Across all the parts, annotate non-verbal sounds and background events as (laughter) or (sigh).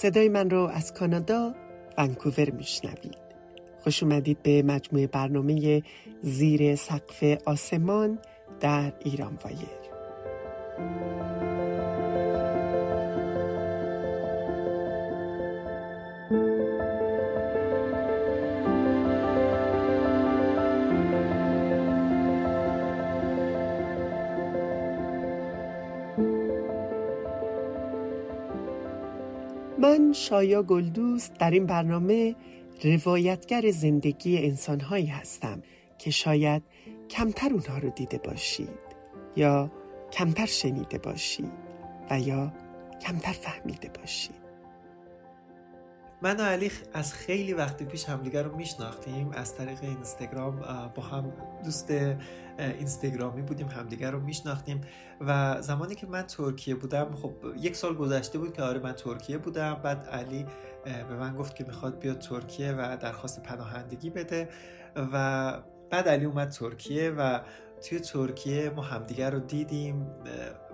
صدای من رو از کانادا ونکوور میشنوید. خوش اومدید به مجموعه برنامه زیر سقف آسمان در ایران وایر شایا گلدوست در این برنامه روایتگر زندگی انسانهایی هستم که شاید کمتر اونها رو دیده باشید یا کمتر شنیده باشید و یا کمتر فهمیده باشید. من و علی از خیلی وقت پیش همدیگر رو میشناختیم. از طریق اینستاگرام با هم دوست اینستاگرامی بودیم همدیگر رو میشناختیم و زمانی که من ترکیه بودم خب یک سال گذشته بود که آره من ترکیه بودم. بعد علی به من گفت که می‌خواد بیاد ترکیه و درخواست پناهندگی بده و بعد علی اومد ترکیه و توی ترکیه ما همدیگر رو دیدیم.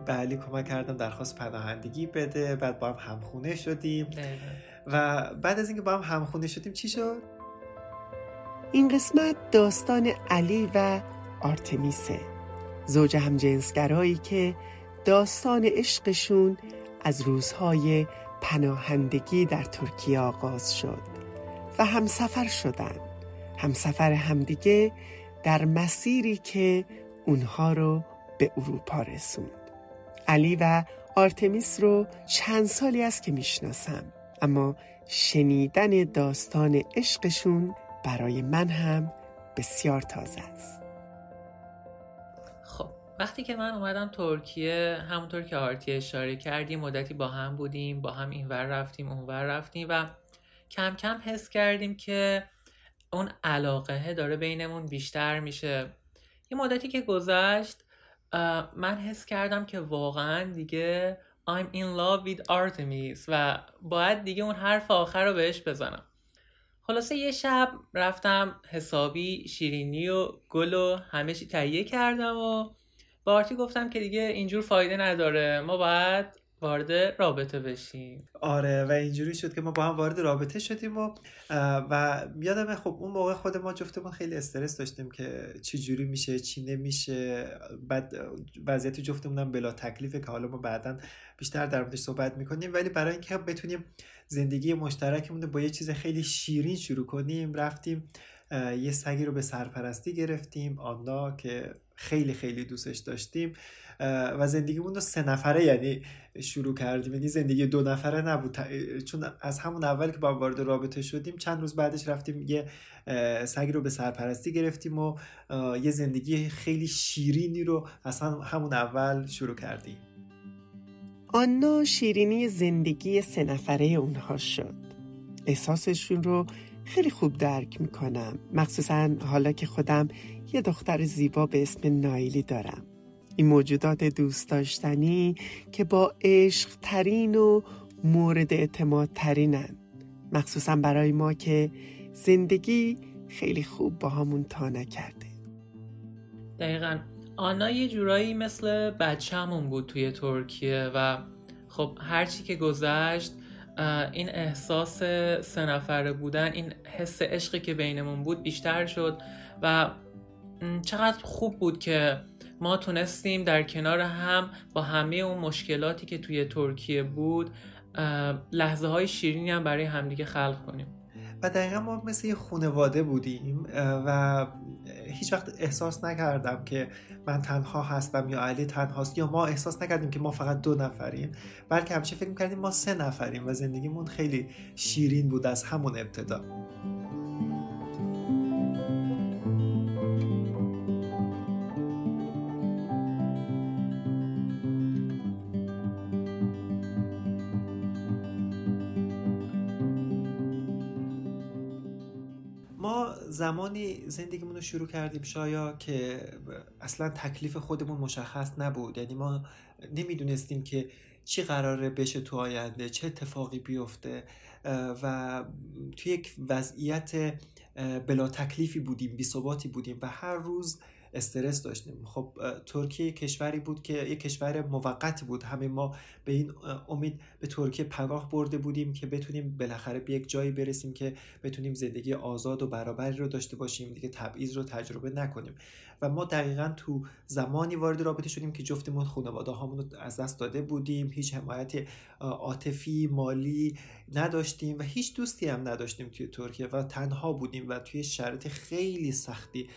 به علی کمک کردم درخواست پناهندگی بده. بعد با هم همخونه شدیم. و بعد از اینکه با هم همخونه شدیم چی شد؟ این قسمت داستان علی و آرتمیسه زوج همجنسگرایی که داستان عشقشون از روزهای پناهندگی در ترکیه آغاز شد و همسفر شدن. همسفر همدیگه در مسیری که اونها رو به اروپا رسوند. علی و آرتمیس رو چند سالی است که می‌شناسم. اما شنیدن داستان عشقشون برای من هم بسیار تازه است. خب وقتی که من اومدم ترکیه همونطور که آرتی اشاره کردیم مدتی با هم بودیم با هم اینور رفتیم اونور رفتیم و کم کم حس کردیم که اون علاقه داره بینمون بیشتر میشه. یه مدتی که گذشت من حس کردم که واقعا دیگه I'm in love with Artemis و باید دیگه اون حرف آخر رو بهش بزنم. خلاصه یه شب رفتم حسابی شیرینی و گل و همه چی تهیه کردم و با آرتی گفتم که دیگه اینجور فایده نداره. ما باید وارد رابطه بشیم. آره و اینجوری شد که ما با هم وارد رابطه شدیم و و یادمه خب اون موقع خود ما جفتمون خیلی استرس داشتیم که چی جوری میشه چی نمیشه. بعد وضعیت جفتمون هم بلا تکلیفه که حالا ما بعدا بیشتر در موردش صحبت می‌کنیم. ولی برای اینکه بتونیم زندگی مشترکمون با یه چیز خیلی شیرین شروع کنیم رفتیم یه سگی رو به سرپرستی گرفتیم آنا که خیلی خیلی دوستش داشتیم. و زندگیمون رو سه نفره یعنی شروع کردیم. یعنی زندگی دو نفره نبود. چون از همون اول که با وارد رابطه شدیم چند روز بعدش رفتیم یه سگی رو به سرپرستی گرفتیم و یه زندگی خیلی شیرینی رو اصلا همون اول شروع کردیم. آنا شیرینی زندگی سه نفره اونها شد. احساسشون رو خیلی خوب درک می‌کنم. مخصوصا حالا که خودم یه دختر زیبا به اسم نایلی دارم. این موجودات دوست داشتنی که با عشق ترین و مورد اعتماد ترینن مخصوصا برای ما که زندگی خیلی خوب با همون تا نکرده. دقیقا. آنا یه جورایی مثل بچه‌مون بود توی ترکیه و خب هرچی که گذشت این احساس سه نفره بودن این حس عشقی که بینمون بود بیشتر شد و چقدر خوب بود که ما تونستیم در کنار هم با همه اون مشکلاتی که توی ترکیه بود لحظه های شیرینی هم برای همدیگه خلق کنیم. و دقیقا ما مثل یه خونواده بودیم و هیچ وقت احساس نکردم که من تنها هستم یا علی تنهاست یا ما احساس نکردیم که ما فقط دو نفریم بلکه همیشه فکر کردیم ما سه نفریم و زندگیمون خیلی شیرین بود از همون ابتدا. زمانی زندگیمون رو شروع کردیم شایا که اصلا تکلیف خودمون مشخص نبود. یعنی ما نمی‌دونستیم که چی قراره بشه تو آینده چه اتفاقی بیفته و توی یک وضعیت بلا تکلیفی بودیم بی بودیم. و هر روز استرس داشتیم. خب ترکیه کشوری بود که یک کشور موقتی بود. همه ما به این امید به ترکیه پناه برده بودیم که بتونیم بالاخره به یک جایی برسیم که بتونیم زندگی آزاد و برابری رو داشته باشیم. دیگه تبعیض رو تجربه نکنیم. و ما دقیقا تو زمانی وارد رابطه شدیم که جفتمون خانواده هامون رو از دست داده بودیم هیچ حمایت عاطفی مالی نداشتیم و هیچ دوستی هم نداشتیم توی ترکیه و تنها بودیم و توی شرایط خیلی سختی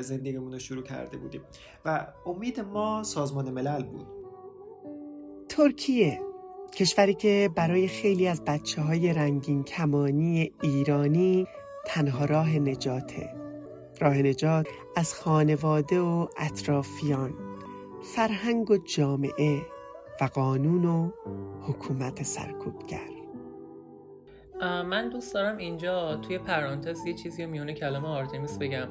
زندگیمون رو شروع کرده بودیم. و امید ما سازمان ملل بود. ترکیه کشوری که برای خیلی از بچه های رنگین کمانی ایرانی تنها راه نجاته. راه نجات از خانواده و اطرافیان فرهنگ و جامعه و قانون و حکومت سرکوبگر. من دوست دارم اینجا توی پرانتز یه چیزی میونه کلام آرتمیس بگم.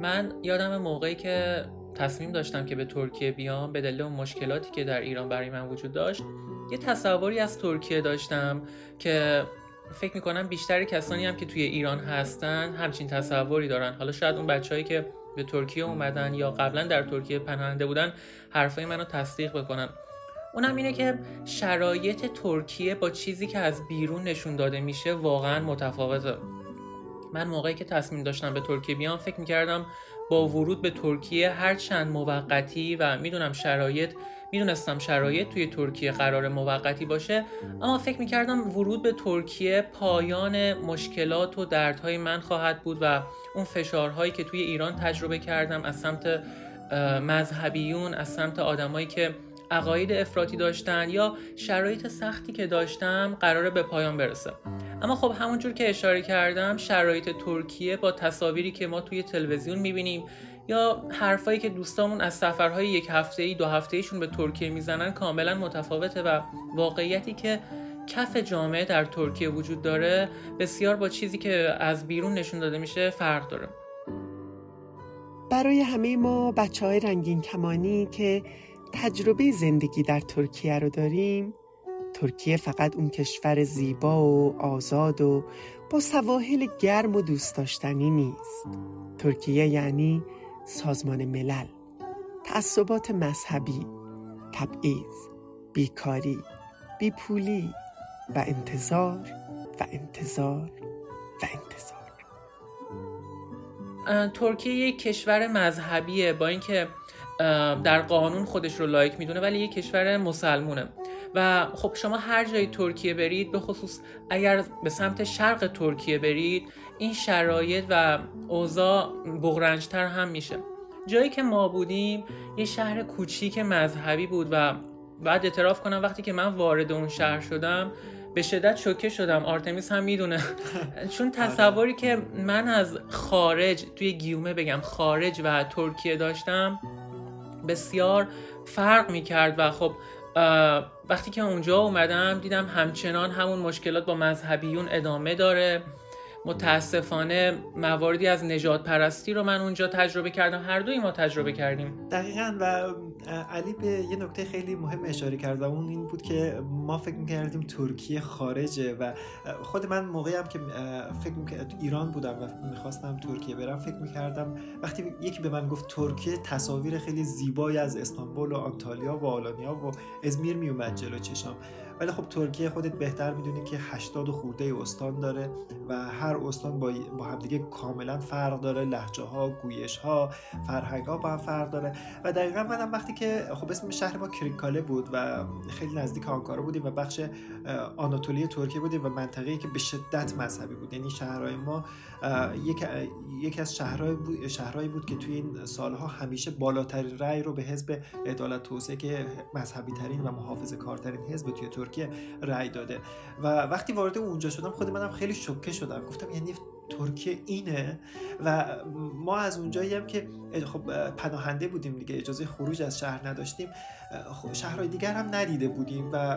من یادم موقعی که تصمیم داشتم که به ترکیه بیام به دلیل اون مشکلاتی که در ایران برای من وجود داشت یه تصوری از ترکیه داشتم که فکر می‌کنم بیشتر کسانی هم که توی ایران هستن همچین تصوری دارن. حالا شاید اون بچههایی که به ترکیه اومدن یا قبلا در ترکیه پناهنده بودن حرفای منو تصدیق بکنن. اونم اینه که شرایط ترکیه با چیزی که از بیرون نشون داده میشه واقعا متفاوته. من موقعی که تصمیم داشتم به ترکیه بیام فکر می‌کردم با ورود به ترکیه هر چند موقتی و می‌دونم شرایط می‌دونستم شرایط توی ترکیه قرار موقتی باشه اما فکر می‌کردم ورود به ترکیه پایان مشکلات و دردهای من خواهد بود و اون فشارهایی که توی ایران تجربه کردم از سمت مذهبیون از سمت آدمایی که عقاید افراطی داشتن یا شرایط سختی که داشتم قراره به پایان برسه. اما خب همونجور که اشاره کردم شرایط ترکیه با تصاویری که ما توی تلویزیون می‌بینیم یا حرفایی که دوستامون از سفرهای یک هفته ای دو هفته ایشون به ترکیه می‌زنن کاملا متفاوته و واقعیتی که کف جامعه در ترکیه وجود داره بسیار با چیزی که از بیرون نشون داده میشه فرق داره. برای همه ما بچه های رنگین کمانی که تجربه زندگی در ترکیه رو داریم. ترکیه فقط اون کشور زیبا و آزاد و با سواحل گرم و دوست داشتنی نیست. ترکیه یعنی سازمان ملل تعصبات مذهبی تبعیض بیکاری بیپولی و انتظار و انتظار و انتظار. ترکیه یک کشور مذهبیه با اینکه در قانون خودش رو لایک می‌دونه ولی یک کشور مسلمونه. و خب شما هر جای ترکیه برید به خصوص اگر به سمت شرق ترکیه برید این شرایط و اوضاع بغرنجتر هم میشه. جایی که ما بودیم یه شهر کوچیک مذهبی بود و بعد اعتراف کنم وقتی که من وارد اون شهر شدم به شدت شوکه شدم. آرتمیس هم می‌دونه. (laughs) چون تصوری که من از خارج توی گیومه بگم خارج و ترکیه داشتم بسیار فرق می‌کرد و خب وقتی که اونجا اومدم دیدم همچنان همون مشکلات با مذهبیون ادامه داره. متاسفانه مواردی از نجات پرستی رو من اونجا تجربه کردم. هر دوی ما تجربه کردیم. دقیقا و علی به یه نکته خیلی مهم اشاره کرد و اون این بود که ما فکر می‌کردیم ترکیه خارجه و خود من موقعی هم که فکر می‌کردم ایران بودم و می‌خواستم ترکیه برم فکر می‌کردم وقتی یکی به من گفت ترکیه تصاویر خیلی زیبایی از استانبول و آنتالیا و آلانیا و ازمیر میومد جلو چشام. ولی خب ترکیه خودت بهتر می‌دونی که 80 خورده استان داره و هر استان با, با همدیگه کاملا فرق داره لحجه ها گویش ها فرهنگ ها با هم فرق داره. و دقیقا منم وقتی که خب اسم شهر ما کریکاله بود و خیلی نزدیک آنکارا بودیم و بخش آناتولی ترکیه بودیم و منطقه‌ای که به شدت مذهبی بود. یعنی شهرهای ما یک یکی از شهرهای بود شهرهایی بود که توی این سالها همیشه بالاترین رأی رو به حزب عدالت توسعه که مذهبی ترین و محافظه کارترین حزب توی ترکیه رأی داده. و وقتی وارد اونجا شدم خود منم خیلی شوکه شدم. گفتم یعنی ترکیه اینه؟ و ما از اونجایی هم که خب پناهنده بودیم دیگه اجازه خروج از شهر نداشتیم. شهرهای دیگر هم ندیده بودیم و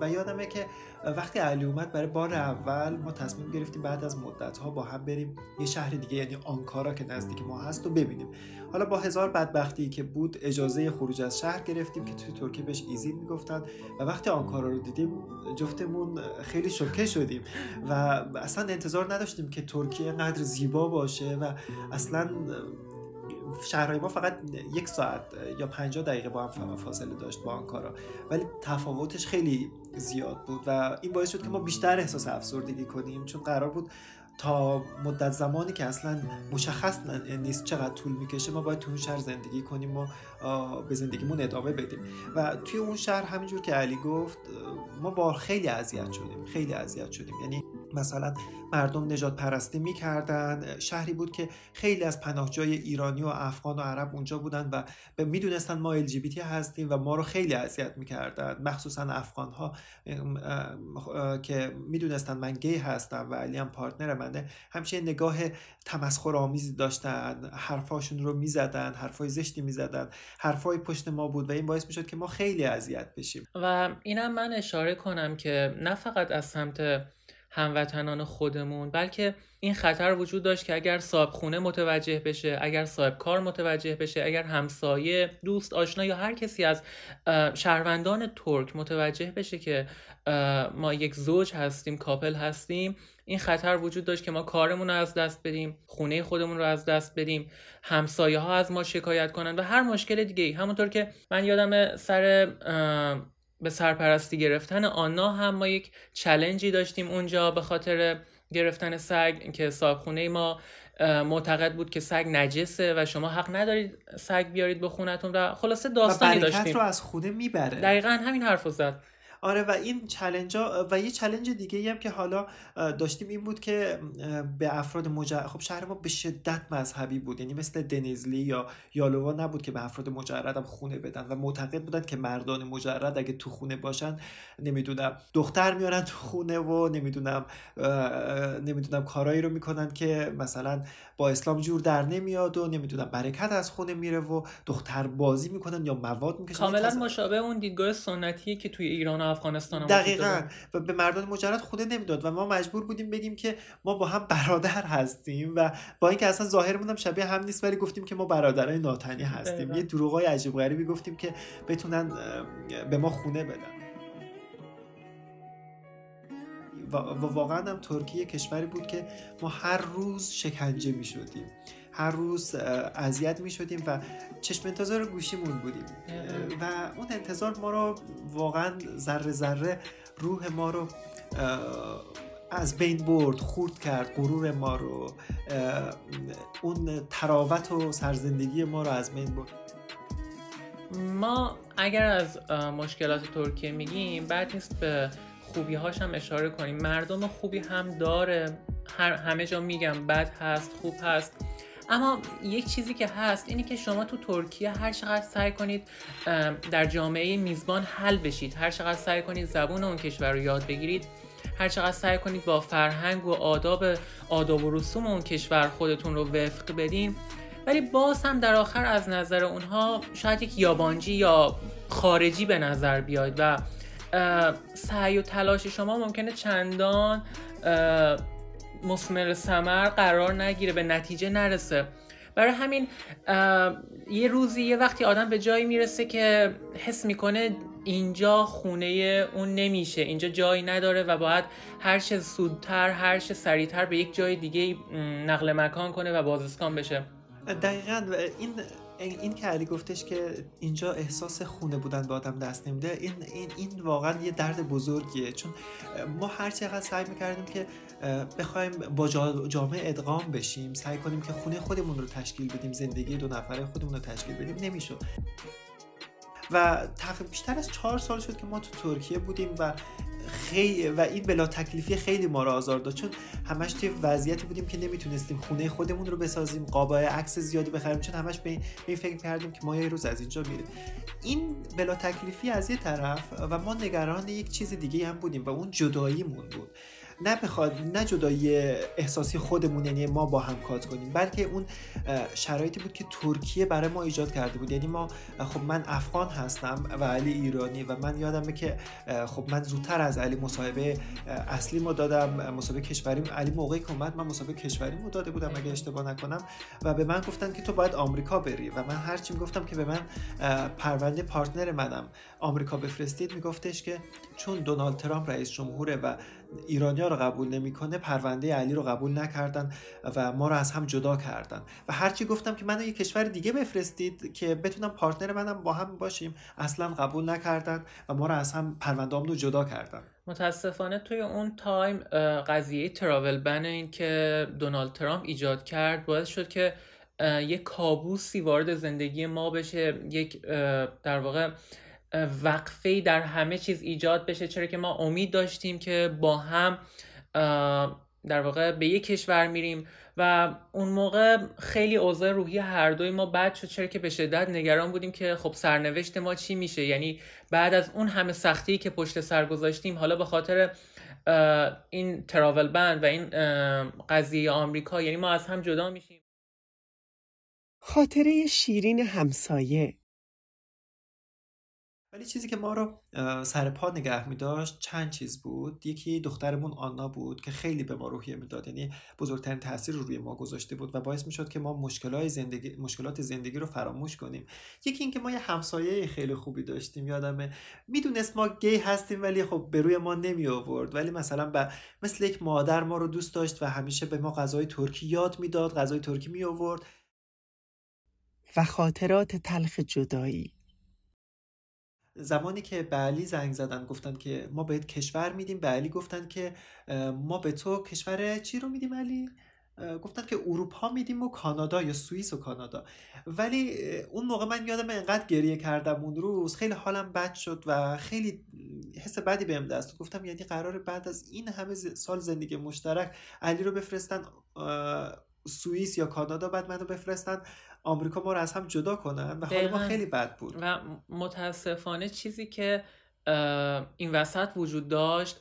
و یادمه که وقتی علی اومد برای بار اول ما تصمیم گرفتیم بعد از مدت ها با هم بریم یه شهر دیگه یعنی آنکارا که نزدیک ما هست و ببینیم. حالا با هزار بدبختی که بود اجازه خروج از شهر گرفتیم که توی ترکیه بهش ایزید می‌گفتن و وقتی آنکارا رو دیدیم جفتمون خیلی شوکه شدیم و اصلا انتظار نداشتیم که ترکیه قدر زیبا باشه و اصلا شهرهای ما فقط یک ساعت یا 50 دقیقه با هم فاصله داشت با آنکارا ولی تفاوتش خیلی زیاد بود و این باعث شد که ما بیشتر احساس افسردگی کنیم. چون قرار بود تا مدت زمانی که اصلا مشخص نیست چقدر طول می‌کشه ما باید تو اون شهر زندگی کنیم و به زندگیمون ادامه بدیم. و توی اون شهر همینجور که علی گفت ما با خیلی اذیت شدیم. خیلی اذیت شدیم. یعنی مثلا مردم نجات پرستی می‌کردن. شهری بود که خیلی از پناهجوی ایرانی و افغان و عرب اونجا بودن و می‌دونستن ما ال هستیم و ما رو خیلی اذیت می‌کردن. مخصوصا افغان ها که می‌دونستن من گی هستم و علی هم پارتنر منه. همچنین نگاه تمسخر آمیزی داشتن. حرفاشون رو می‌زدن حرفای زشتی می‌زدن. حرفای پشت ما بود و این باعث می‌شد که ما خیلی اذیت بشیم. و اینم من اشاره کنم که نه فقط از سمت هموطنان خودمون بلکه این خطر وجود داشت که اگر صاحب خونه متوجه بشه اگر صاحب کار متوجه بشه اگر همسایه دوست آشنا یا هر کسی از شهروندان ترک متوجه بشه که ما یک زوج هستیم کاپل هستیم این خطر وجود داشت که ما کارمون رو از دست بدیم خونه خودمون رو از دست بدیم همسایه ها از ما شکایت کنن و هر مشکل دیگه همونطور که من یادم سر به سرپرستی گرفتن آنا هم ما یک چلنجی داشتیم اونجا به خاطر گرفتن سگ که صاحب ما معتقد بود که سگ نجسه و شما حق ندارید سگ بیارید به خونتون و خلاصه داستانی و داشتیم. رو از خونه می‌بره. دقیقا همین حرف زد. آره و این چلنج و یه چلنج دیگه هم که حالا داشتیم این بود که به افراد مجرد خب شهر ما به شدت مذهبی بود یعنی مثل دنیزلی یا یالووا نبود که به افراد مجرد هم خونه بدن و معتقد بودن که مردان مجرد اگه تو خونه باشن نمی‌دونم دختر میارن تو خونه و نمی‌دونم نمی‌دونم کارایی رو می‌کنن که مثلا با اسلام جور در نمیاد و نمی‌دونم برکت از خونه میره و دختر بازی می‌کنن یا مواد می‌کشن. کاملا مشابه اون دیدگاه سنتیه که توی ایران افغانستان دقیقا. و به مردان مجرد خونه نمی‌داد و ما مجبور بودیم بگیم که ما با هم برادر هستیم و با اینکه اصلا ظاهرمون هم شبیه هم نیست ولی گفتیم که ما برادرای ناتنی هستیم. یه دروغای عجیب غریبی گفتیم که بتونن به ما خونه بدن. و واقعا هم ترکیه کشوری بود که ما هر روز شکنجه می شدیم هر روز اذیت می شدیم و چشم انتظار گوشیمون بودیم. و اون انتظار ما رو واقعا ذره ذره روح ما رو از بین برد خورد کرد غرور ما رو اون تراوت و سرزندگی ما رو از بین برد. ما اگر از مشکلات ترکیه میگیم بعد نیست به خوبی هاش هم اشاره کنیم. مردم خوبی هم داره. هر همه جا میگم بد هست خوب هست. اما یک چیزی که هست اینه که شما تو ترکیه هر چقدر سعی کنید در جامعه میزبان حل بشید هر چقدر سعی کنید زبون اون کشور رو یاد بگیرید هر چقدر سعی کنید با فرهنگ و آداب آداب و رسوم اون کشور خودتون رو وفق بدین. ولی باز هم در آخر از نظر اونها شاید یک یابانجی یا خارجی به نظر بیاید و سعی و تلاش شما ممکنه چندان مسمر سمر قرار نگیره به نتیجه نرسه. برای همین یه روزی یه وقتی آدم به جایی می‌رسه که حس می‌کنه اینجا خونه اون نمیشه اینجا جایی نداره و باید هرچه زودتر هرچه سریعتر به یک جای دیگه نقل مکان کنه و بازسکان بشه. دقیقا این این که علی گفتش که اینجا احساس خونه بودن به آدم دست نمیده این, این, این واقعا یه درد بزرگیه. چون ما هر چقدر سعی می‌کردیم که بخوایم با جامعه ادغام بشیم. سعی کنیم که خونه خودمون رو تشکیل بدیم. زندگی دو نفره خودمون رو تشکیل بدیم. نمی‌شد و تقریبا بیشتر از چهار سال شد که ما تو ترکیه بودیم و خیلی و این بلا تکلیفی خیلی ما رو آزار داد. چون همش توی وضعیتی بودیم که نمی‌تونستیم خونه خودمون رو بسازیم قابای عکس زیادی بخریم. چون همش به این فکر کردیم که ما یه روز از اینجا میریم. این بلا تکلیفی از یه طرف و ما نگران یک چیز دیگه هم بودیم و اون جداییمون بود. نه بخواد نه جدایی احساسی خودمون یعنی ما با هم کات کنیم بلکه اون شرایطی بود که ترکیه برای ما ایجاد کرده بود. یعنی ما خب من افغان هستم و علی ایرانی و من یادمه که خب من زودتر از علی مصاحبه اصلی ما دادم مصاحبه کشوری علی موقعی که اومد من مصاحبه کشوری مو داده بودم اگه اشتباه نکنم. و به من گفتن که تو باید آمریکا بری. و من هرچی می‌گفتم که به من پرونده partner منم آمریکا بفرستید میگفتش که چون دونالد ترامپ رئیس جمهوره و ایرانیا رو قبول نمی‌کنه پرونده علی رو قبول نکردن و ما رو از هم جدا کردن. و هرچی گفتم که منو یه کشور دیگه بفرستید که بتونم partner منم با هم باشیم اصلا قبول نکردن و ما رو از هم پرونده رو جدا کردن. متاسفانه توی اون تایم قضیه تراول بن این که دونالد ترامپ ایجاد کرد باعث شد که یک کابوسی وارد زندگی ما بشه یک در واقع وقفه در همه چیز ایجاد بشه چرا که ما امید داشتیم که با هم در واقع به یک کشور میریم و اون موقع خیلی اوضاع روحی هر دوی ما بد شد چرا که به شدت نگران بودیم که خب سرنوشت ما چی میشه. یعنی بعد از اون همه سختی که پشت سر گذاشتیم حالا به خاطر این تراول بند و این قضیه آمریکا یعنی ما از هم جدا میشیم. خاطره شیرین همسایه. ولی چیزی که ما رو سر پا نگه می داشت چند چیز بود. یکی دخترمون آنا بود که خیلی به ما روحیه می‌داد یعنی بزرگترین تاثیر رو روی ما گذاشته بود و باعث می که ما مشکلات زندگی مشکلات زندگی رو فراموش کنیم. یکی اینکه ما یه همسایه خیلی خوبی داشتیم. یادمه می‌دونست ما گی هستیم ولی خب به روی ما نمی آورد ولی مثلا با مثل یک مادر ما رو دوست داشت و همیشه به ما غذای ترکی یاد می‌داد غذای ترکی می آورد و خاطرات تلخ جدایی. زمانی که به علی زنگ زدن گفتن که ما بهت کشور میدیم به علی گفتن که ما به تو کشور چی رو میدیم علی؟ گفتن که اروپا میدیم و کانادا یا سوئیس و کانادا. ولی اون موقع من یادم انقدر گریه کردم اون روز. خیلی حالم بد شد و خیلی حس بدی بهم دست. گفتم یعنی قرار بعد از این همه سال زندگی مشترک علی رو بفرستن سوئیس یا کانادا بعد منو بفرستن. آمریکا ما رو از هم جدا کنن و حال ما خیلی بد بود. و متاسفانه چیزی که این وسط وجود داشت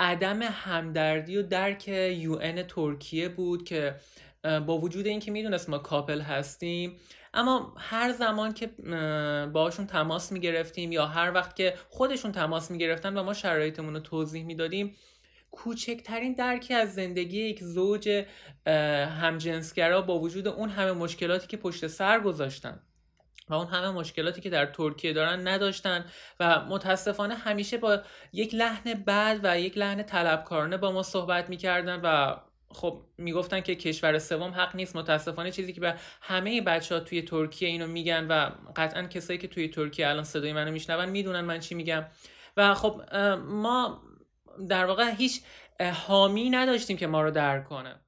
عدم همدردی و درک یو ترکیه بود که با وجود اینکه می‌دونست ما کاپل هستیم اما هر زمان که باشون تماس می‌گرفتیم یا هر وقت که خودشون تماس می‌گرفتن و ما شرایطمون رو توضیح می‌دادیم کوچکترین درکی از زندگی یک زوج همجنسگرا با وجود اون همه مشکلاتی که پشت سر گذاشتن و اون همه مشکلاتی که در ترکیه دارن نداشتن و متاسفانه همیشه با یک لحن بد و یک لحن طلبکارانه با ما صحبت می‌کردن و خب می‌گفتن که کشور سوم حق نیست. متاسفانه چیزی که به همه بچه ها توی ترکیه اینو میگن و قطعا کسایی که توی ترکیه الان صدای منو میشنون می‌دونن من چی میگم. و خب ما در واقع هیچ حامی نداشتیم که ما رو درک کنه.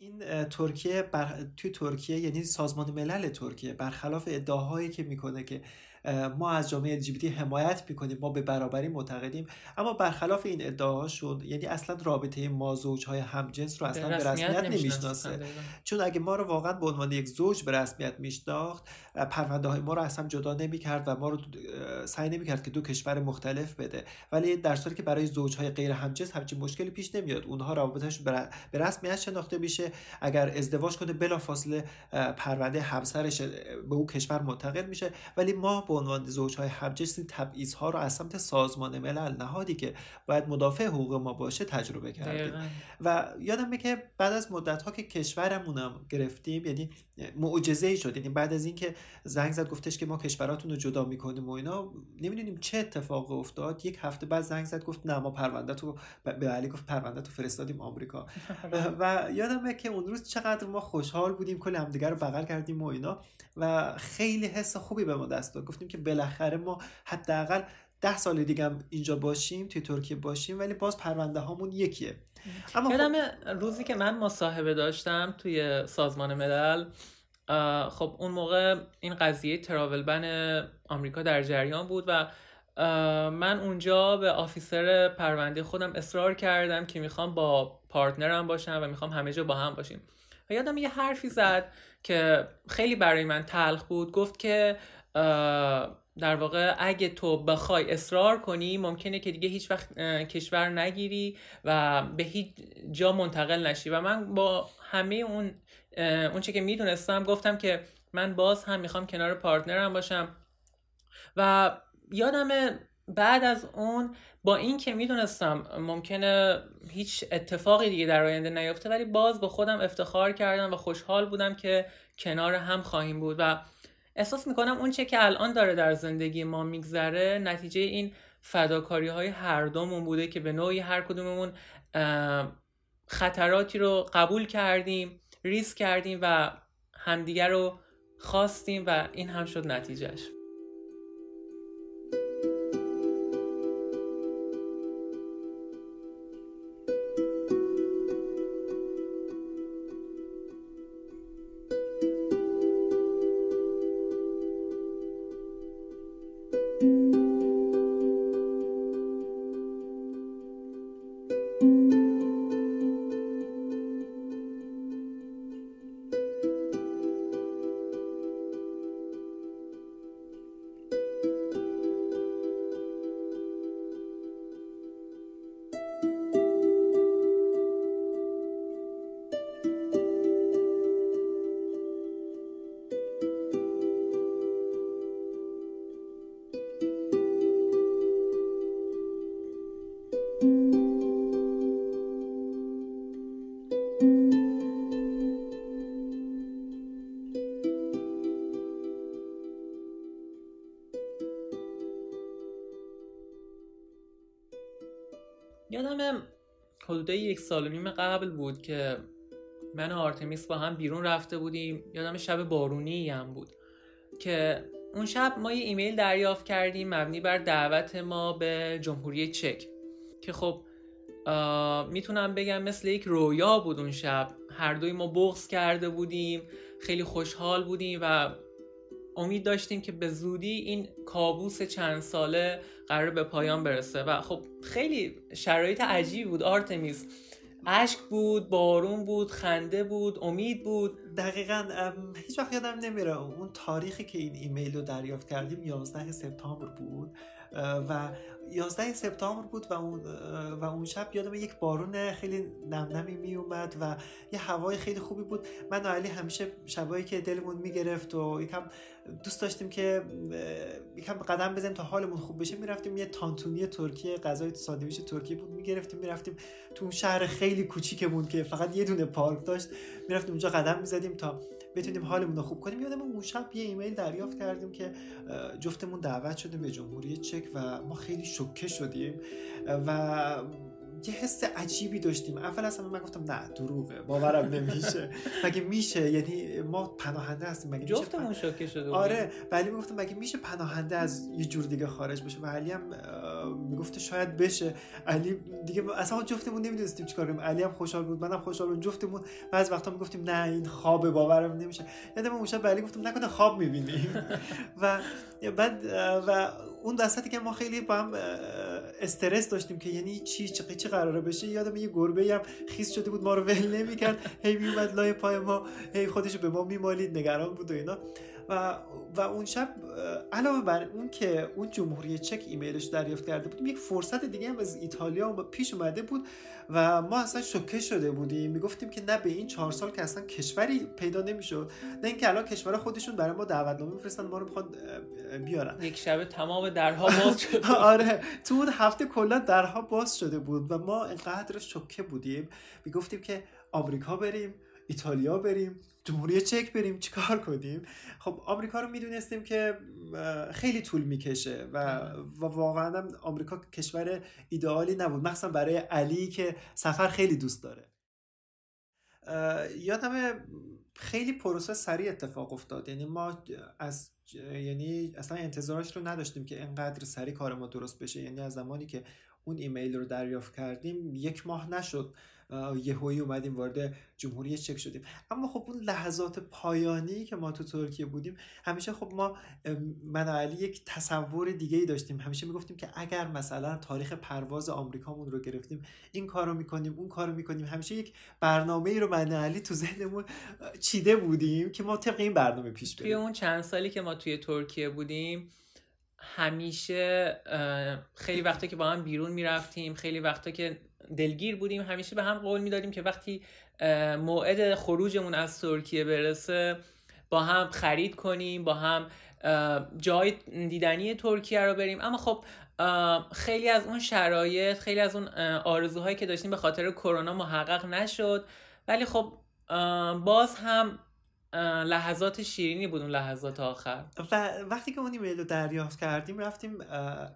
این ترکیه بر... توی ترکیه یعنی سازمان ملل ترکیه برخلاف ادعاهایی که می‌کنه که ما از جامعه LGBT حمایت می‌کنیم ما به برابری معتقدیم. اما برخلاف این ادعاهاشون یعنی اصلا رابطه ما زوجهای همجنس رو اصلا به رسمیت نمی‌شناسه. چون اگه ما رو واقعا به عنوان یک زوج به رسمیت میشناخت پرونده های ما رو اصلا جدا نمی‌کرد و ما رو سعی نمی‌کرد که دو کشور مختلف بده. ولی در صورتی که برای زوجهای غیر همجنس همچین مشکلی پیش نمیاد. اونها رابطهش به رسمیت شناخته میشه. اگر ازدواج کنه بلافاصله پرونده همسرش به اون کشور منتقل میشه. ولی ما به عنوان زوجهای همجنس تبعیض ها رو از سمت سازمان ملل نهادی که باید مدافع حقوق ما باشه تجربه کردیم. و یادمه که بعد از مدت ها که کشورمونم گرفتیم یعنی معجزه ای شد. یعنی بعد از اینکه زنگ زد گفتش که ما کشوراتون رو جدا می‌کنیم و اینا نمی‌دونیم چه اتفاق افتاد. یک هفته بعد زنگ زد گفت نه ما پرونده تو به علی گفت پرونده تو فرستادیم آمریکا. (laughs) و یادمه که اون روز چقدر ما خوشحال بودیم کلی همدیگه رو بغل کردیم و اینا. و خیلی حس خوبی به ما دست داد. گفتیم که بالاخره ما حداقل ده سال دیگه هم اینجا باشیم توی ترکیه باشیم ولی باز پرونده هامون یکیه. اما یادم روزی که من مصاحبه داشتم توی سازمان ملل خب اون موقع این قضیه تراول بن آمریکا در جریان بود و من اونجا به آفیسر پرونده خودم اصرار کردم که می‌خوام با پارتنرم باشم و می‌خوام همه جا با هم باشیم. و یادم یه حرفی زد که خیلی برای من تلخ بود. گفت که در واقع اگه تو بخوای اصرار کنی ممکنه که دیگه هیچ وقت کشور نگیری و به هیچ جا منتقل نشی. و من با همه اون اون چه که می‌دونستم گفتم که من باز هم می‌خوام کنار پارتنرم باشم. و یادم بعد از اون با این که می‌دونستم ممکنه هیچ اتفاقی دیگه در آینده نیفته ولی باز به خودم افتخار کردم و خوشحال بودم که کنار هم خواهیم بود. و احساس می‌کنم اون چه که الان داره در زندگی ما میگذره نتیجه این فداکاری های هر دومون بوده که به نوعی هر کدوممون خطراتی رو قبول کردیم ریسک کردیم و همدیگر رو خواستیم و این هم شد نتیجهش. یک سال و نیم قبل بود که من و آرتمیس با هم بیرون رفته بودیم. یادم شب بارونی هم بود که اون شب ما یه ایمیل دریافت کردیم مبنی بر دعوت ما به جمهوری چک که خب می‌تونم بگم مثل یک رویا بود اون شب. هر دوی ما بغض کرده بودیم خیلی خوشحال بودیم و امید داشتیم که به زودی این کابوس چند ساله قرار به پایان برسه. و خب خیلی شرایط عجیبی بود آرتمیس. اشک بود بارون بود خنده بود امید بود. دقیقا هیچ وقت یادم نمیره. اون تاریخی که این ایمیل رو دریافت کردیم 11 سپتامبر بود و 11 سپتامبر بود و اون و اون شب یادم یک بارون خیلی نمنمی می اومد و یه هوای خیلی خوبی بود. من و علی همیشه شبایی که دلمون می‌گرفت و یکم دوست داشتیم که یکم قدم بزنیم تا حالمون خوب بشه می‌رفتیم یه تانتونی ترکیه غذای ساندویچ ترکیه بود می‌گرفتیم می‌رفتیم تو اون شهر خیلی کوچیکمون که فقط یه دونه پارک داشت. می‌رفتیم اونجا قدم می‌زدیم تا بتونیم حالمون رو خوب کنیم. یادم اون شب یه ایمیل دریافت کردیم که جفتمون دعوت شدیم به جمهوری چک و ما خیلی شوکه شدیم. و یه حس عجیبی داشتیم. اول اصلا من گفتم نه دروغه باورم نمیشه. (laughs) مگه میشه؟ یعنی ما پناهنده هستیم مگه جفتمون شوکه شده آره. ولی می‌گفتم مگه میشه پناهنده از یه جور دیگه خارج بشه؟ و علی هم می‌گفته شاید بشه. علی دیگه اصلا جفتمون نمی‌دونستیم چیکار کنیم. علی هم خوشحال بود منم خوشحال بودم جفتمون بعضی وقتا می‌گفتیم نه این خوابه باورم نمیشه. یادم اون شب علی گفتم نکنه خواب می‌بینی. (laughs) و بعد و اون دستی که ما خیلی با هم استرس داشتیم که یعنی چی چی, چی قراره بشه یادم یه گربه هم خیس شده بود ما رو ول نمی‌کرد. هی میومد لای پای ما هی خودشو به ما میمالید نگران بود و اینا. و و اون شب علاوه بر اون که اون جمهوری چک ایمیلش دریافت کرده بودیم یک فرصت دیگه هم از ایتالیا پیش اومده بود و ما اصلا شوکه شده بودیم. می‌گفتیم که نه به این چهار سال که اصلا کشوری پیدا نمی‌شد. نه اینکه الان کشور خودشون برای ما دعوتنامه میفرستن ما رو می‌خوان بیارن. یک شب تمام درها باز شد (laughs) آره تو اون هفته کلا درها باز شده بود و ما اینقدر شوکه بودیم. می‌گفتیم که آمریکا بریم. ایتالیا بریم جمهوری چک بریم چیکار کنیم؟ خب آمریکا رو می‌دونستیم که خیلی طول می‌کشه و, و واقعا آمریکا کشور ایدئالی نبود. مخصوصا برای علی که سفر خیلی دوست داره. یادم خیلی پروسه سریع اتفاق افتاد. یعنی ما از یعنی اصلا انتظارش رو نداشتیم که اینقدر سریع کار ما درست بشه. یعنی از زمانی که اون ایمیل رو دریافت کردیم یک ماه نشد. یهویی اومدیم وارد جمهوری چک شدیم. اما خب اون لحظات پایانی که ما تو ترکیه بودیم همیشه خب ما من علی یک تصور دیگه ای داشتیم. همیشه می‌گفتیم که اگر مثلا تاریخ پرواز آمریکامون رو گرفتیم این کارو می‌کنیم اون کارو می‌کنیم. همیشه یک برنامه ای رو من علی تو ذهنمون چیده بودیم که ما طبق این برنامه پیش بریم. توی اون چند سالی که ما توی ترکیه بودیم همیشه خیلی وقتا که با هم بیرون می‌رفتیم خیلی وقتا که دلگیر بودیم. همیشه به هم قول می‌دادیم که وقتی موعد خروجمون از ترکیه برسه با هم خرید کنیم با هم جای دیدنی ترکیه رو بریم. اما خب خیلی از اون شرایط خیلی از اون آرزوهایی که داشتیم به خاطر کرونا محقق نشد. ولی خب باز هم لحظات شیرینی بود اون لحظات آخر. و وقتی که اون ایمیل رو دریافت کردیم رفتیم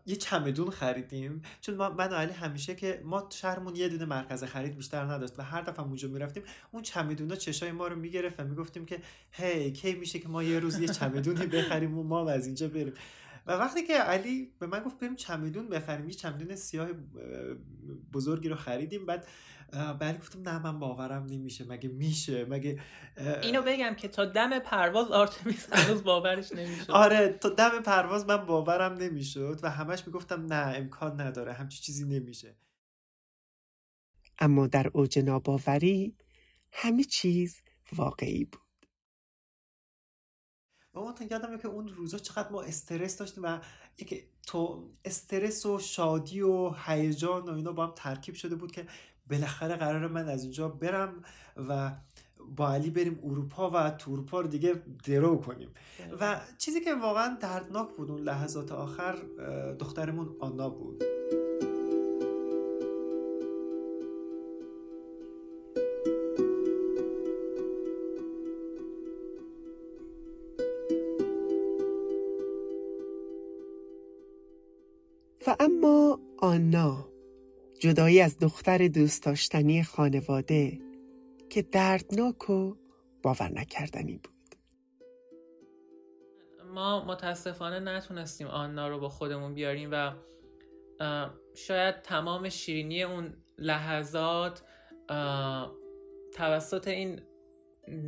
یه چمدون خریدیم. چون ما من علی همیشه که ما شهرمون یه دونه مرکز خرید بیشتر نداشت و هر دفعه اونجا می‌رفتیم اون چمدونا چشای ما رو می‌گرفت و می‌گفتیم که هی کی میشه که ما یه روز یه چمدونی بخریم و ما از اینجا بریم؟ و وقتی که علی به من گفت بریم چمدون بخریم یه چمدون سیاه بزرگی رو خریدیم بعد بعد گفتم نه من باورم نمیشه مگه میشه؟ مگه اینو بگم که تا دم پرواز آرتمیس (laughs) هنوز باورش نمی‌شد. آره تا دم پرواز من باورم نمی‌شد و همش می‌گفتم نه امکان نداره همچی چیزی نمیشه. اما در اوج ناباوری همه چیز واقعی بود. و من یادمه که اون روزا چقدر ما استرس داشتیم و یک تو استرس و شادی و هیجان و اینا با هم ترکیب شده بود که بالاخره قرار من از اینجا برم و با علی بریم اروپا و تو اروپا رو دیگه درو کنیم. و چیزی که واقعا دردناک بود اون لحظات آخر دخترمون آنا بود. آنا جدایی از دختر دوست داشتنی خانواده که دردناک و باور نکردنی بود. ما متاسفانه نتونستیم آنا رو با خودمون بیاریم و شاید تمام شیرینی اون لحظات توسط این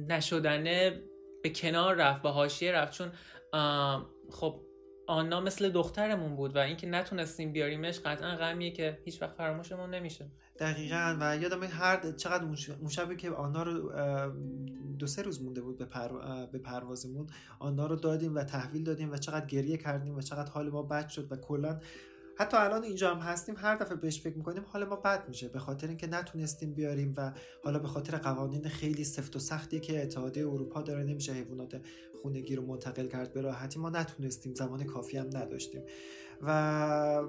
نشدنه به کنار رفت به حاشیه رفت. چون خب آنا مثل دخترمون بود و اینکه نتونستیم بیاریمش قطعا غمیه که هیچ وقت فراموشمون نمیشه. دقیقا و یادم هر چقدر اون شبی که آنا رو دو سه روز مونده بود به, به پروازمون آنا رو دادیم و تحویل دادیم و چقدر گریه کردیم و چقدر حال ما بد شد و کلا حتی الان اینجا هم هستیم هر دفعه بهش فکر می‌کنیم حال ما بد میشه. به خاطر اینکه نتونستیم بیاریم و حالا به خاطر قوانین خیلی سفت و سختی که اتحادیه اروپا داره نمیشه حیوانات خونگی رو منتقل کرد به راحتی ما نتونستیم زمان کافی هم نداشتیم و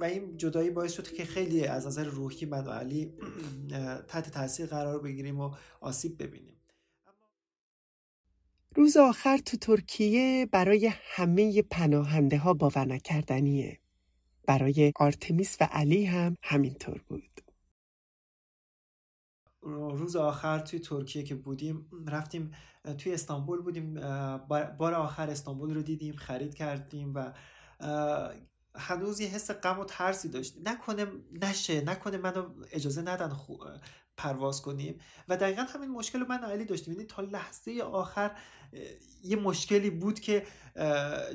و این جدایی باعث شد که خیلی از نظر روحی من و علی (clears throat) تحت تاثیر قرار بگیریم و آسیب ببینیم روز آخر تو ترکیه برای همه پناهنده ها باور نکردنیه. برای آرتمیس و علی هم همینطور بود. روز آخر توی ترکیه که بودیم رفتیم توی استانبول بودیم بار آخر استانبول رو دیدیم خرید کردیم و هنوز یه حس غم و ترسی داشتیم. نکنه نشه نکنه منو اجازه ندن پرواز کنیم. و دقیقا همین مشکل رو من علی داشتیم. یعنی تا لحظه آخر یه مشکلی بود که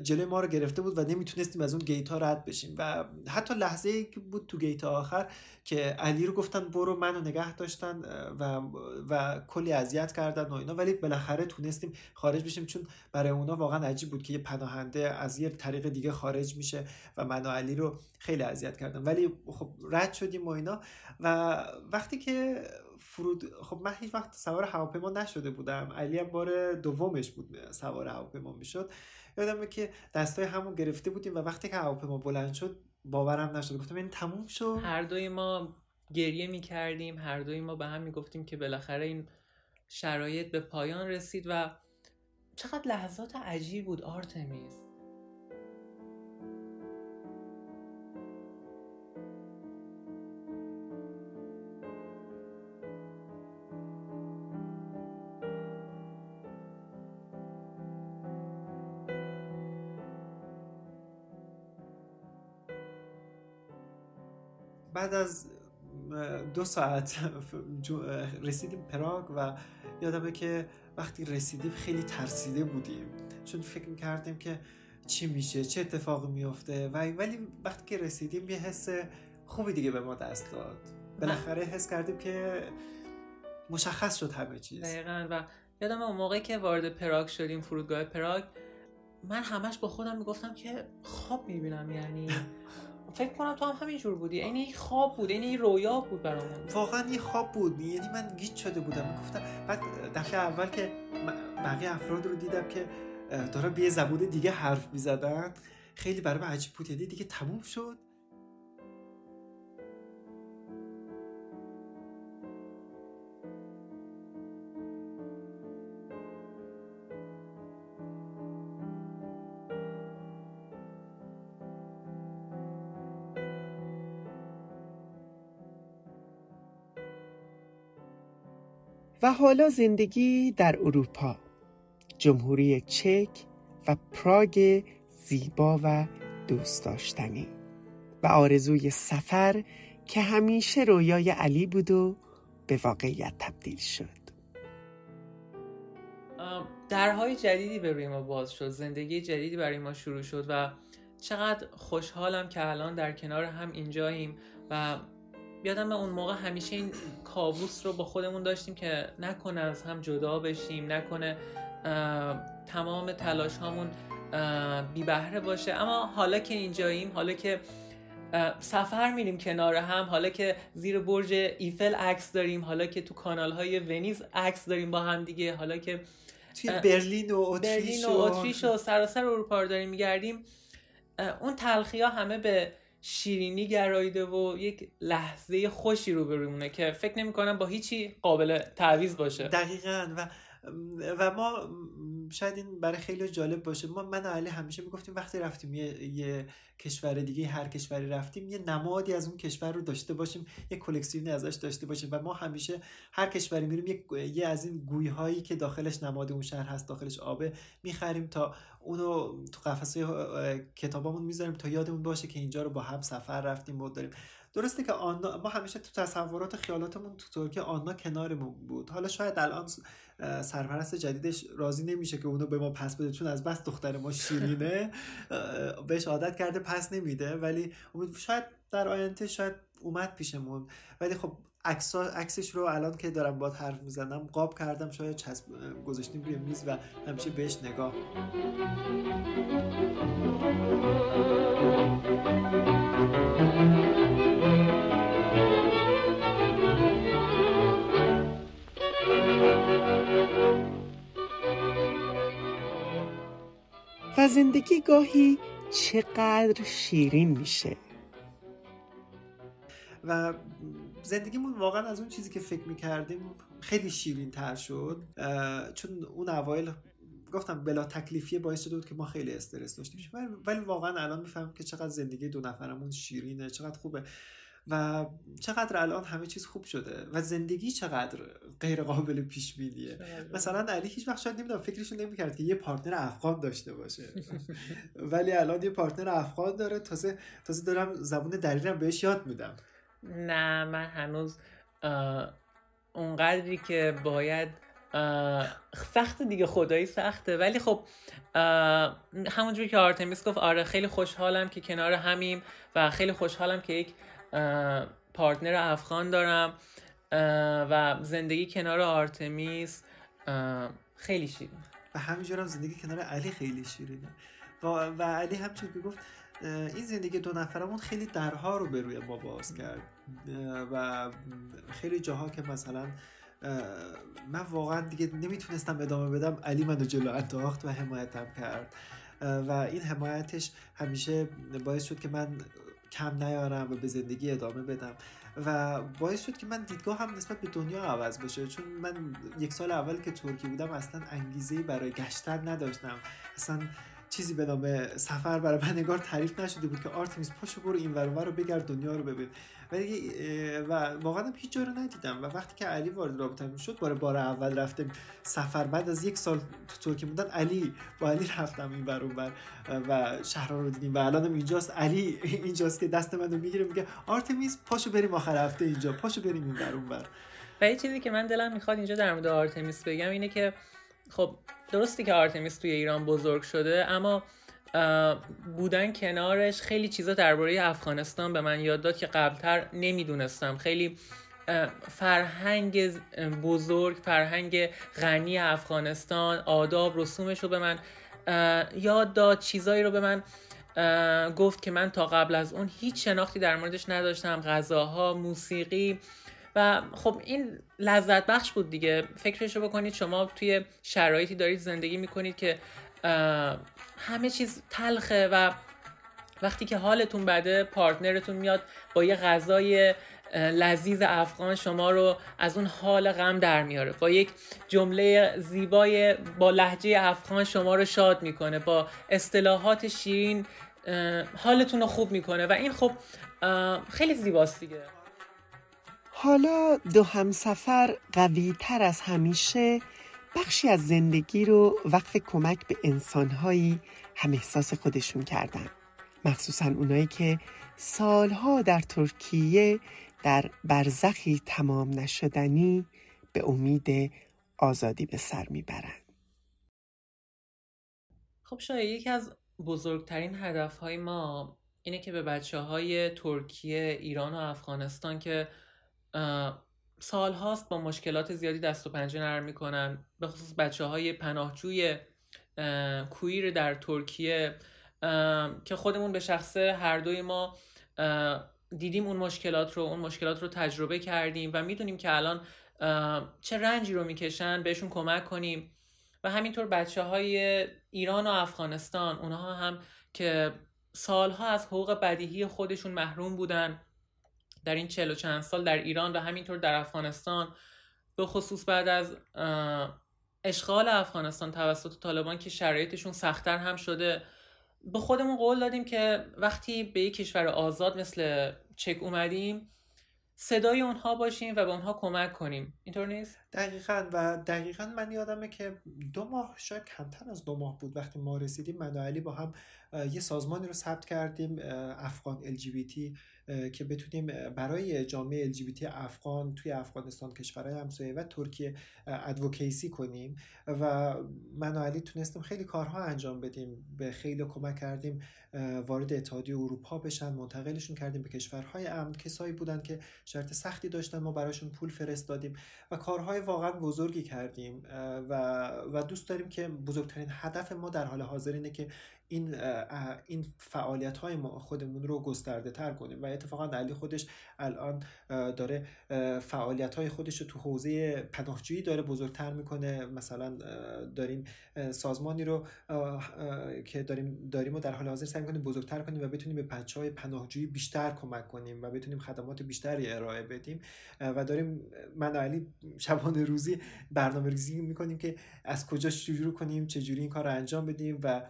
جلوی ما رو گرفته بود و نمی‌تونستیم از اون گیت رد بشیم و حتی لحظه ای که بود تو گیت آخر که علی رو گفتن برو منو نگه داشتن و, و کلی اذیت کردن و اینا. ولی بالاخره تونستیم خارج بشیم چون برای اونا واقعا عجیب بود که یه پناهنده از یه طریق دیگه خارج میشه و من و علی رو خیلی اذیت کردن. ولی خب رد شدیم و اینا. و وقتی که فرود خب من هیچ وقت سوار هواپیما نشده بودم. علی هم بار دومش بود سوار هواپیما می‌شد. یادمه که دستای همون گرفته بودیم و وقتی که هواپیما بلند شد باورم نشد. گفتم این تموم شد. هر دوی ما گریه می‌کردیم. هر دوی ما به هم می‌گفتیم که بالاخره این شرایط به پایان رسید و چقدر لحظات عجیب بود آرتمیز بعد از دو ساعت (laughs) رسیدیم پراگ و یادمه که وقتی رسیدیم خیلی ترسیده بودیم. چون فکر کردیم که چی میشه چه اتفاقی میفته و ولی وقتی که رسیدیم یه حس خوبی دیگه به ما دست داد. بالاخره حس کردیم که مشخص شد همه چیز. دقیقا و یادم اون موقعی که وارد پراگ شدیم فرودگاه پراگ من همش با خودم می‌گفتم که خواب می‌بینم یعنی (laughs) فکر کنم تو هم همینجور بودی. این یک خواب بود این یک رویا بود برامون. واقعا یه خواب بود. یعنی من گیت شده بودم. گفتم بعد دفعه اول که بقیه افراد رو دیدم که داره به زبون دیگه حرف می‌زدن. خیلی برای من عجیب بود. یعنی دیگه تموم شد. حالا زندگی در اروپا جمهوری چک و پراگ زیبا و دوست داشتنی و آرزوی سفر که همیشه رویای علی بود و به واقعیت تبدیل شد. درهای جدیدی به روی ما باز شد زندگی جدیدی برای ما شروع شد و چقدر خوشحالم که الان در کنار هم اینجاییم و یادم اون موقع همیشه این کابوس رو با خودمون داشتیم که نکنه از هم جدا بشیم نکنه تمام تلاش هامون بی بهره باشه. اما حالا که اینجاییم حالا که سفر میریم کنار هم حالا که زیر برج ایفل عکس داریم حالا که تو کانال های ونیز عکس داریم با هم دیگه حالا که توی برلین و اتریش و, اتریش و سراسر اروپا رو داریم میگردیم اون تلخی ها همه به شیرینی گراییده و یک لحظه خوشی رو برومونه که فکر نمی کنم با هیچی قابل تعویز باشه. دقیقا و و ما شاید این برای خیلی جالب باشه. ما من علی همیشه می‌گفتیم وقتی رفتیم یه, یه کشور دیگه هر کشوری رفتیم یه نمادی از اون کشور رو داشته باشیم یه کلکسیونی ازش داشته باشیم و ما همیشه هر کشوری میریم یه, یه از این گوی هایی که داخلش نماد اون شهر هست داخلش آبه می‌خریم تا اونو تو قفسه کتابامون می‌ذاریم تا یادمون باشه که اینجا رو با هم سفر رفتیم و داریم درسته که آنا ما همیشه تو تصورات خیالاتمون تو ترکیه آنا کنارمون بود. حالا شاید الان سرپرست جدیدش راضی نمیشه که اونو به ما پس بده چون از بس دختر ما شیرینه. (laughs) بهش عادت کرده پس نمیده. ولی شاید در آینده شاید اومد پیشمون. ولی خب عکسش رو الان که دارم با حرف می‌زنم قاب کردم شاید چسب گذاشتیم روی میز و همیشه بهش نگاه. و زندگی گاهی چقدر شیرین میشه. و زندگیمون واقعا از اون چیزی که فکر می‌کردیم خیلی شیرین تر شد چون اون اوایل گفتم بلا تکلیفیه باعث شده بود که ما خیلی استرس داشتیم ولی واقعا الان می‌فهمم که چقدر زندگی دو نفرمون شیرینه چقدر خوبه و چقدر الان همه چیز خوب شده و زندگی چقدر غیر قابل پیش بینیه. مثلا علی هیچ وقت شاید نمی‌دونم فکرشو نمی‌کرد که یه پارتنر افغان داشته باشه. (laughs) ولی الان یه پارتنر افغان داره تازه تازه دارم زبون دری رم بهش یاد میدم. نه من هنوز اونقدری که باید سخت دیگه خدایی سخته. ولی خب همونجوری که آرتمیس گفت آره خیلی خوشحالم که کنار همیم و خیلی خوشحالم که یک partner افغان دارم و زندگی کنار آرتمیس خیلی شیرین و همینجور هم زندگی کنار علی خیلی شیرینه. و, و علی همچون که گفت این زندگی دو نفرمون خیلی درها رو به روی ما باز کرد. و خیلی جاها که مثلا من واقعا دیگه نمی‌تونستم ادامه بدم علی منو جلو انداخت و حمایتم کرد. و این حمایتش همیشه باعث شد که من کم نیارم و به زندگی ادامه بدم. و باعث شد که من دیدگاه هم نسبت به دنیا عوض بشه. چون من یک سال اول که ترکی بودم اصلا انگیزه برای گشتن نداشتم. اصلا چیزی به نام سفر برای من تعریف نشده بود که آرتمیس پاشو برو این ور رو بگرد دنیا رو ببین. ولی و واقعا هیچ جا رو ندیدم. و وقتی که علی وارد رابطه شد بار بار اول رفتم سفر. بعد از یک سال تو ترکیه بودن علی با علی رفتم این بر بر و شهرها رو دیدیم. و الانم اینجاست. علی اینجاست که دست منو می‌گیره میگه آرتمیس پاشو بریم آخر هفته اینجا. پاشو بریم این بر بر و یه چیزی که من دلم می‌خواد اینجا در مورد آرتمیس بگم اینه که خب درستی که آرتمیس توی ایران بزرگ شده اما بودن کنارش خیلی چیزا درباره افغانستان به من یاد داد که قبلتر نمی‌دونستم. خیلی فرهنگ بزرگ فرهنگ غنی افغانستان آداب رسومش رو به من یاد داد چیزایی رو به من گفت که من تا قبل از اون هیچ شناختی در موردش نداشتم. غذاها موسیقی و خب این لذت بخش بود دیگه. فکرشو بکنید شما توی شرایطی دارید زندگی می‌کنید که همه چیز تلخه و وقتی که حالتون بده پارتنرتون میاد با یه غذای لذیذ افغان شما رو از اون حال غم در میاره. با یک جمله زیبای با لحجه افغان شما رو شاد می‌کنه با اصطلاحات شیرین حالتون رو خوب می‌کنه. و این خب خیلی زیباست دیگه. حالا دو همسفر قوی تر از همیشه بخشی از زندگی رو وقف کمک به انسانهایی هم احساس خودشون کردن. مخصوصا اونایی که سالها در ترکیه در برزخی تمام نشدنی به امید آزادی به سر می‌برند خب شاید یکی از بزرگترین هدفهای ما اینه که به بچه های ترکیه، ایران و افغانستان که سال هاست با مشکلات زیادی دست و پنجه نرم می‌کنن. به خصوص بچه های پناهجوی کویر در ترکیه که خودمون به شخصه هر دوی ما دیدیم اون مشکلات رو اون مشکلات رو تجربه کردیم و می‌دونیم که الان چه رنجی رو می‌کشن بهشون کمک کنیم. و همینطور بچه های ایران و افغانستان اونها هم که سالها از حقوق بدیهی خودشون محروم بودن. در این چهل و چند سال در ایران و همینطور در افغانستان به خصوص بعد از اشغال افغانستان توسط طالبان که شرایطشون سختتر هم شده به خودمون قول دادیم که وقتی به یک کشور آزاد مثل چک اومدیم صدای اونها باشیم و به اونها کمک کنیم. اینطور نیست؟ دقیقا. و دقیقا من یادمه که دو ماه شاید کمتر از دو ماه بود وقتی ما رسیدیم. من و علی با هم یه سازمانی رو ثبت کردیم افغان LGBT که بتونیم برای جامعه LGBT افغان توی افغانستان کشورهای همسایه و ترکیه ادوکیسی کنیم. و من و علی تونستیم خیلی کارها انجام بدیم. به خیلی کمک کردیم وارد اتحادیه اروپا بشن. منتقلشون کردیم به کشورهای امن. کسایی بودن که شرط سختی داشتن ما براشون پول فرستادیم. و کارهای واقعا بزرگی کردیم و, و دوست داریم که بزرگترین هدف ما در حال حاضر اینه که این این فعالیت های ما خودمون رو گسترده تر کنیم. و اتفاقا علی خودش الان داره فعالیت های خودش رو تو حوزه پناهجویی داره بزرگتر می‌کنه. مثلا داریم سازمانی رو که داریم داریم و در حال حاضر سعی کنیم بزرگتر کنیم و بتونیم به بچه های پناهجویی بیشتر کمک کنیم و بتونیم خدمات بیشتری ارائه بدیم. و داریم من علی شبانه روزی برنامه ریزی می‌کنیم که از کجا شروع کنیم چجوری این کار رو انجام بدیم و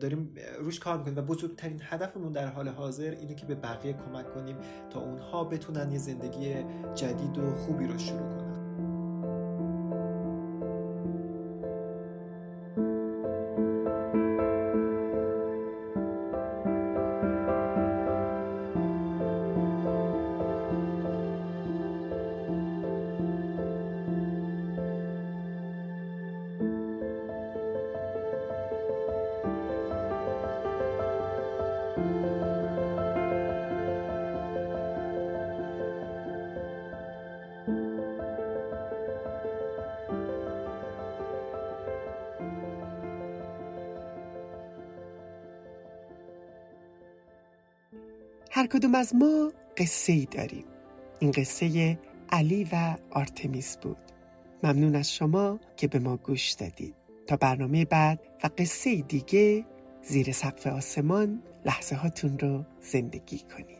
داریم روش کار می‌کنیم و بزرگترین هدفمون در حال حاضر اینه که به بقیه کمک کنیم تا اونها بتونن یه زندگی جدید و خوبی رو شروع کنن. هر کدوم از ما قصه ای داریم. این قصه علی و آرتمیس بود. ممنون از شما که به ما گوش دادید. تا برنامه بعد و قصه دیگه زیر سقف آسمان لحظه هاتون رو زندگی کنید.